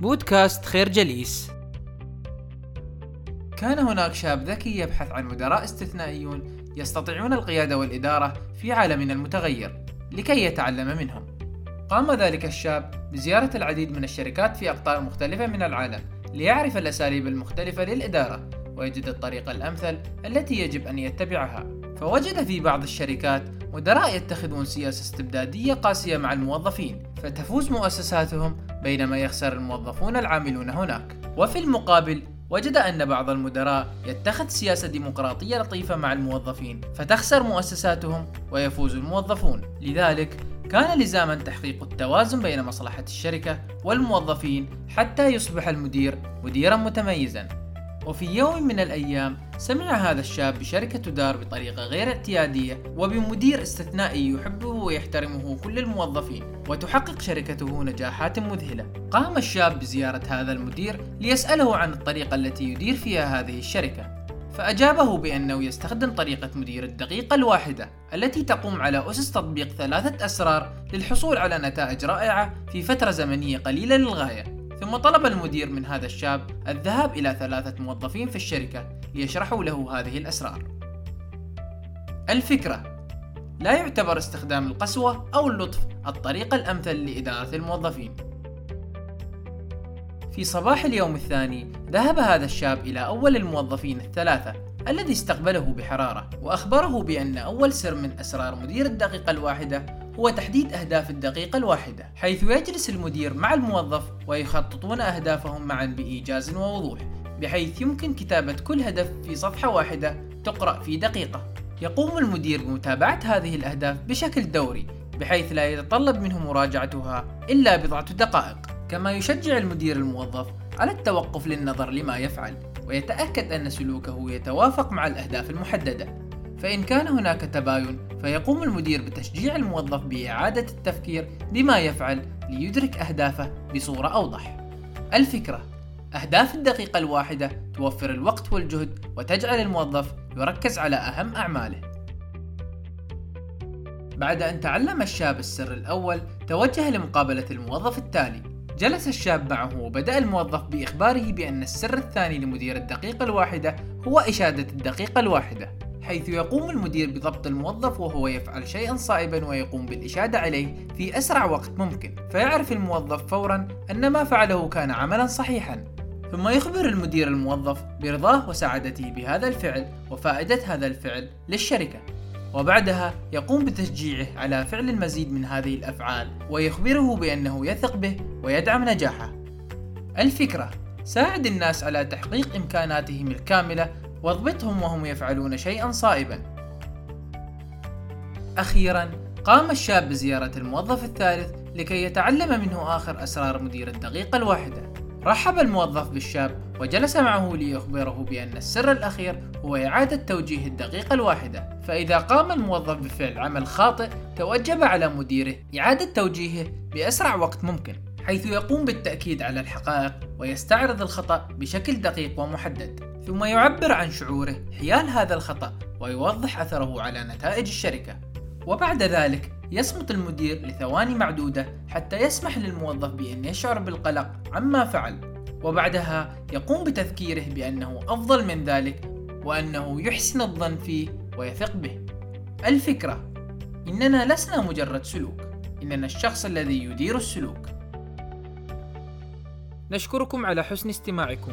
بودكاست خير جليس كان هناك شاب ذكي يبحث عن مدراء استثنائيون يستطيعون القيادة والإدارة في عالمنا المتغير لكي يتعلم منهم. قام ذلك الشاب بزيارة العديد من الشركات في أقطار مختلفة من العالم ليعرف الأساليب المختلفة للإدارة ويجد الطريقة الأمثل التي يجب أن يتبعها. فوجد في بعض الشركات مدراء يتخذون سياسة استبدادية قاسية مع الموظفين فتفوز مؤسساتهم بينما يخسر الموظفون العاملون هناك. وفي المقابل وجد أن بعض المدراء يتخذ سياسة ديمقراطية لطيفة مع الموظفين فتخسر مؤسساتهم ويفوز الموظفون. لذلك كان لزاما تحقيق التوازن بين مصلحة الشركة والموظفين حتى يصبح المدير مديرا متميزا. وفي يوم من الأيام سمع هذا الشاب بشركة تدار بطريقة غير اعتيادية وبمدير استثنائي يحبه ويحترمه كل الموظفين وتحقق شركته نجاحات مذهلة. قام الشاب بزيارة هذا المدير ليسأله عن الطريقة التي يدير فيها هذه الشركة فأجابه بأنه يستخدم طريقة مدير الدقيقة الواحدة التي تقوم على أسس تطبيق ثلاثة أسرار للحصول على نتائج رائعة في فترة زمنية قليلة للغاية. ثم طلب المدير من هذا الشاب الذهاب إلى ثلاثة موظفين في الشركة ليشرحوا له هذه الأسرار. الفكرة لا يعتبر استخدام القسوة أو اللطف الطريقة الأمثل لإدارة الموظفين. في صباح اليوم الثاني ذهب هذا الشاب إلى أول الموظفين الثلاثة الذي استقبله بحرارة وأخبره بأن أول سر من أسرار مدير الدقيقة الواحدة هو تحديد أهداف الدقيقة الواحدة حيث يجلس المدير مع الموظف ويخططون أهدافهم معا بإيجاز ووضوح بحيث يمكن كتابة كل هدف في صفحة واحدة تقرأ في دقيقة. يقوم المدير بمتابعة هذه الأهداف بشكل دوري بحيث لا يتطلب منه مراجعتها إلا بضعة دقائق. كما يشجع المدير الموظف على التوقف للنظر لما يفعل ويتأكد أن سلوكه يتوافق مع الأهداف المحددة. فإن كان هناك تباين فيقوم المدير بتشجيع الموظف بإعادة التفكير بما يفعل ليدرك أهدافه بصورة أوضح. الفكرة أهداف الدقيقة الواحدة توفر الوقت والجهد وتجعل الموظف يركز على أهم أعماله. بعد أن تعلم الشاب السر الأول، توجه لمقابلة الموظف التالي. جلس الشاب معه وبدأ الموظف بإخباره بأن السر الثاني لمدير الدقيقة الواحدة هو إشادة الدقيقة الواحدة. حيث يقوم المدير بضبط الموظف وهو يفعل شيئا صائبا ويقوم بالإشادة عليه في أسرع وقت ممكن فيعرف الموظف فورا أن ما فعله كان عملا صحيحا. ثم يخبر المدير الموظف برضاه وسعادته بهذا الفعل وفائدة هذا الفعل للشركة. وبعدها يقوم بتشجيعه على فعل المزيد من هذه الأفعال ويخبره بأنه يثق به ويدعم نجاحه. الفكرة ساعد الناس على تحقيق إمكاناتهم الكاملة واضبطهم وهم يفعلون شيئا صائبا. أخيرا قام الشاب بزيارة الموظف الثالث لكي يتعلم منه آخر أسرار مدير الدقيقة الواحدة. رحب الموظف بالشاب وجلس معه ليخبره بأن السر الأخير هو إعادة توجيه الدقيقة الواحدة. فإذا قام الموظف بفعل عمل خاطئ توجب على مديره إعادة توجيهه بأسرع وقت ممكن حيث يقوم بالتأكيد على الحقائق ويستعرض الخطأ بشكل دقيق ومحدد. ثم يعبر عن شعوره حيال هذا الخطأ ويوضح أثره على نتائج الشركة. وبعد ذلك يصمت المدير لثواني معدودة حتى يسمح للموظف بأن يشعر بالقلق عما فعل. وبعدها يقوم بتذكيره بأنه أفضل من ذلك وأنه يحسن الظن فيه ويثق به. الفكرة إننا لسنا مجرد سلوك. إننا الشخص الذي يدير السلوك. نشكركم على حسن استماعكم.